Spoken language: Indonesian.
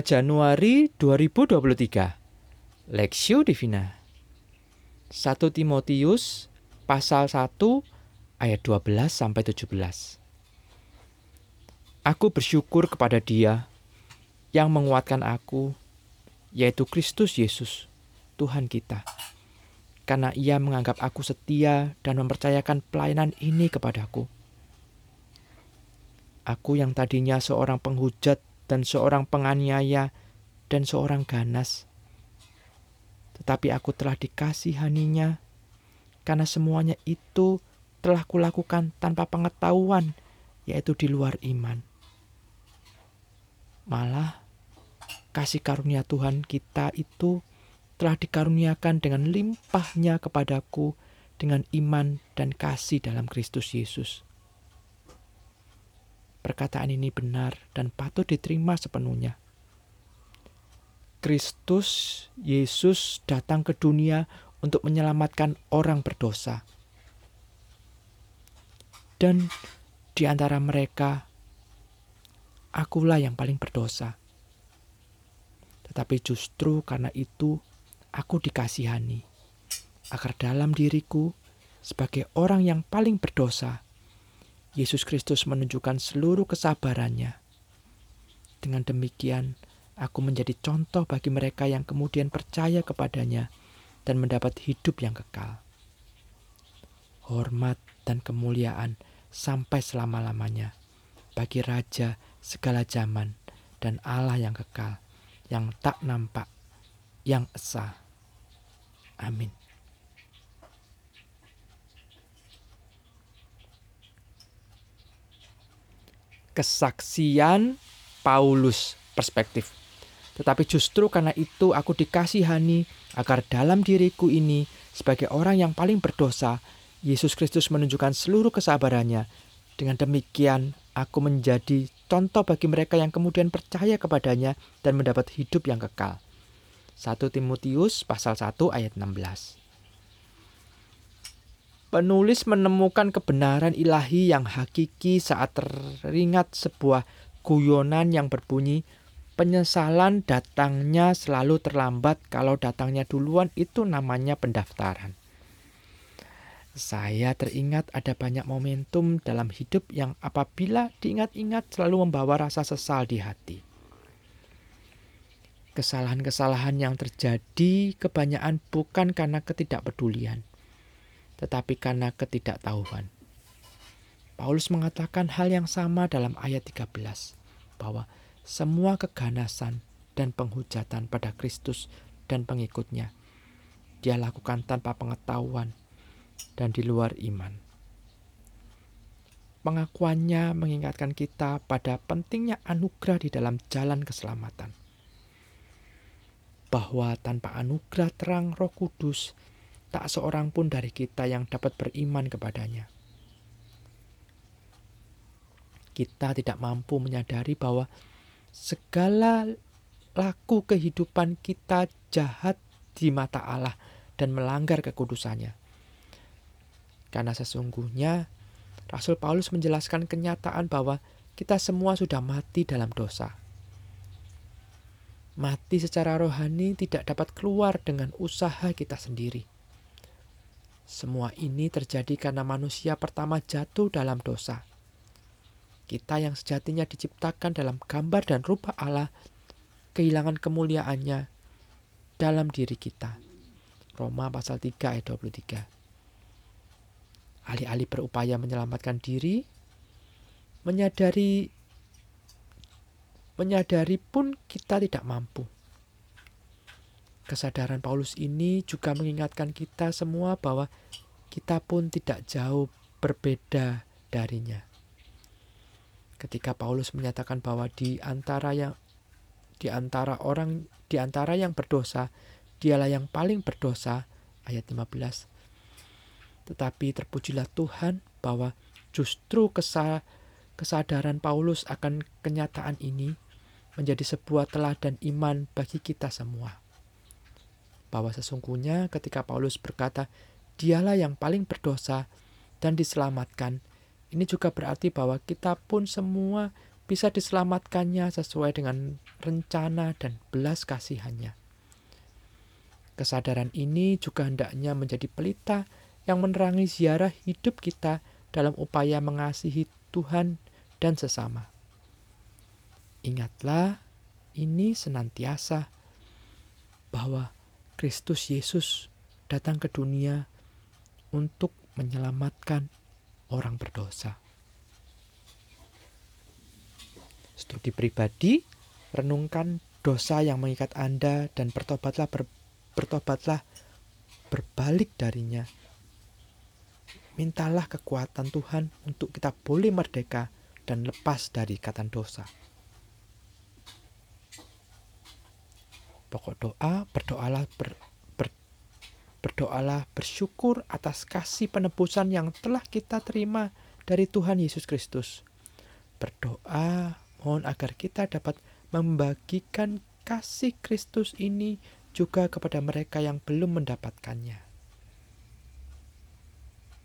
Januari 2023 Lexio Divina. 1 Timotius pasal 1 ayat 12 sampai 17 Aku bersyukur kepada Dia yang menguatkan aku yaitu Kristus Yesus Tuhan kita. Karena ia menganggap aku setia dan mempercayakan pelayanan ini kepadaku. Aku yang tadinya seorang penghujat dan seorang penganiaya dan seorang ganas. Tetapi aku telah dikasihaninya karena semuanya itu telah kulakukan tanpa pengetahuan, yaitu di luar iman. Malah, kasih karunia Tuhan kita itu telah dikaruniakan dengan limpahnya kepadaku dengan iman dan kasih dalam Kristus Yesus. Perkataan ini benar dan patut diterima sepenuhnya. Kristus Yesus datang ke dunia untuk menyelamatkan orang berdosa. Dan di antara mereka, akulah yang paling berdosa. Tetapi justru karena itu, aku dikasihani, agar dalam diriku, sebagai orang yang paling berdosa, Yesus Kristus menunjukkan seluruh kesabarannya. Dengan demikian, aku menjadi contoh bagi mereka yang kemudian percaya kepadanya dan mendapat hidup yang kekal. Hormat dan kemuliaan sampai selama-lamanya bagi Raja segala zaman dan Allah yang kekal, yang tak nampak, yang esa. Amin. Kesaksian Paulus perspektif. Tetapi justru karena itu aku dikasihani agar dalam diriku ini sebagai orang yang paling berdosa, Yesus Kristus menunjukkan seluruh kesabarannya. Dengan demikian, aku menjadi contoh bagi mereka yang kemudian percaya kepadanya dan mendapat hidup yang kekal. 1 Timotius pasal 1 ayat 16 Penulis menemukan kebenaran ilahi yang hakiki saat teringat sebuah guyonan yang berbunyi penyesalan datangnya selalu terlambat kalau datangnya duluan itu namanya pendaftaran. Saya teringat ada banyak momentum dalam hidup yang apabila diingat-ingat selalu membawa rasa sesal di hati. Kesalahan-kesalahan yang terjadi kebanyakan bukan karena ketidakpedulian, tetapi karena ketidaktahuan. Paulus mengatakan hal yang sama dalam ayat 13, bahwa semua keganasan dan penghujatan pada Kristus dan pengikutnya dia lakukan tanpa pengetahuan dan di luar iman. Pengakuannya mengingatkan kita pada pentingnya anugerah di dalam jalan keselamatan. Bahwa tanpa anugerah terang Roh Kudus, tak seorang pun dari kita yang dapat beriman kepadanya. Kita tidak mampu menyadari bahwa segala laku kehidupan kita jahat di mata Allah dan melanggar kekudusannya. Karena sesungguhnya Rasul Paulus menjelaskan kenyataan bahwa kita semua sudah mati dalam dosa. Mati secara rohani tidak dapat keluar dengan usaha kita sendiri semua ini terjadi karena manusia pertama jatuh dalam dosa. Kita yang sejatinya diciptakan dalam gambar dan rupa Allah, kehilangan kemuliaannya dalam diri kita. Roma pasal 3 ayat 23. Alih-alih berupaya menyelamatkan diri, menyadari menyadari pun kita tidak mampu. Kesadaran Paulus ini juga mengingatkan kita semua bahwa kita pun tidak jauh berbeda darinya. Ketika Paulus menyatakan bahwa di antara yang di antara orang di antara yang berdosa, dialah yang paling berdosa, ayat 15. Tetapi terpujilah Tuhan bahwa justru kesadaran Paulus akan kenyataan ini menjadi sebuah teladan iman bagi kita semua bahwa sesungguhnya ketika Paulus berkata, "Dialah yang paling berdosa dan diselamatkan." Ini juga berarti bahwa kita pun semua bisa diselamatkannya sesuai dengan rencana dan belas kasihannya. Kesadaran ini juga hendaknya menjadi pelita yang menerangi ziarah hidup kita dalam upaya mengasihi Tuhan dan sesama. Ingatlah ini senantiasa bahwa Kristus Yesus datang ke dunia untuk menyelamatkan orang berdosa. Studi pribadi, renungkan dosa yang mengikat Anda dan bertobatlah ber, bertobatlah berbalik darinya. Mintalah kekuatan Tuhan untuk kita boleh merdeka dan lepas dari ikatan dosa. Pokok doa, berdoalah ber, ber, berdoalah bersyukur atas kasih penebusan yang telah kita terima dari Tuhan Yesus Kristus. Berdoa Mohon agar kita dapat membagikan kasih Kristus ini juga kepada mereka yang belum mendapatkannya.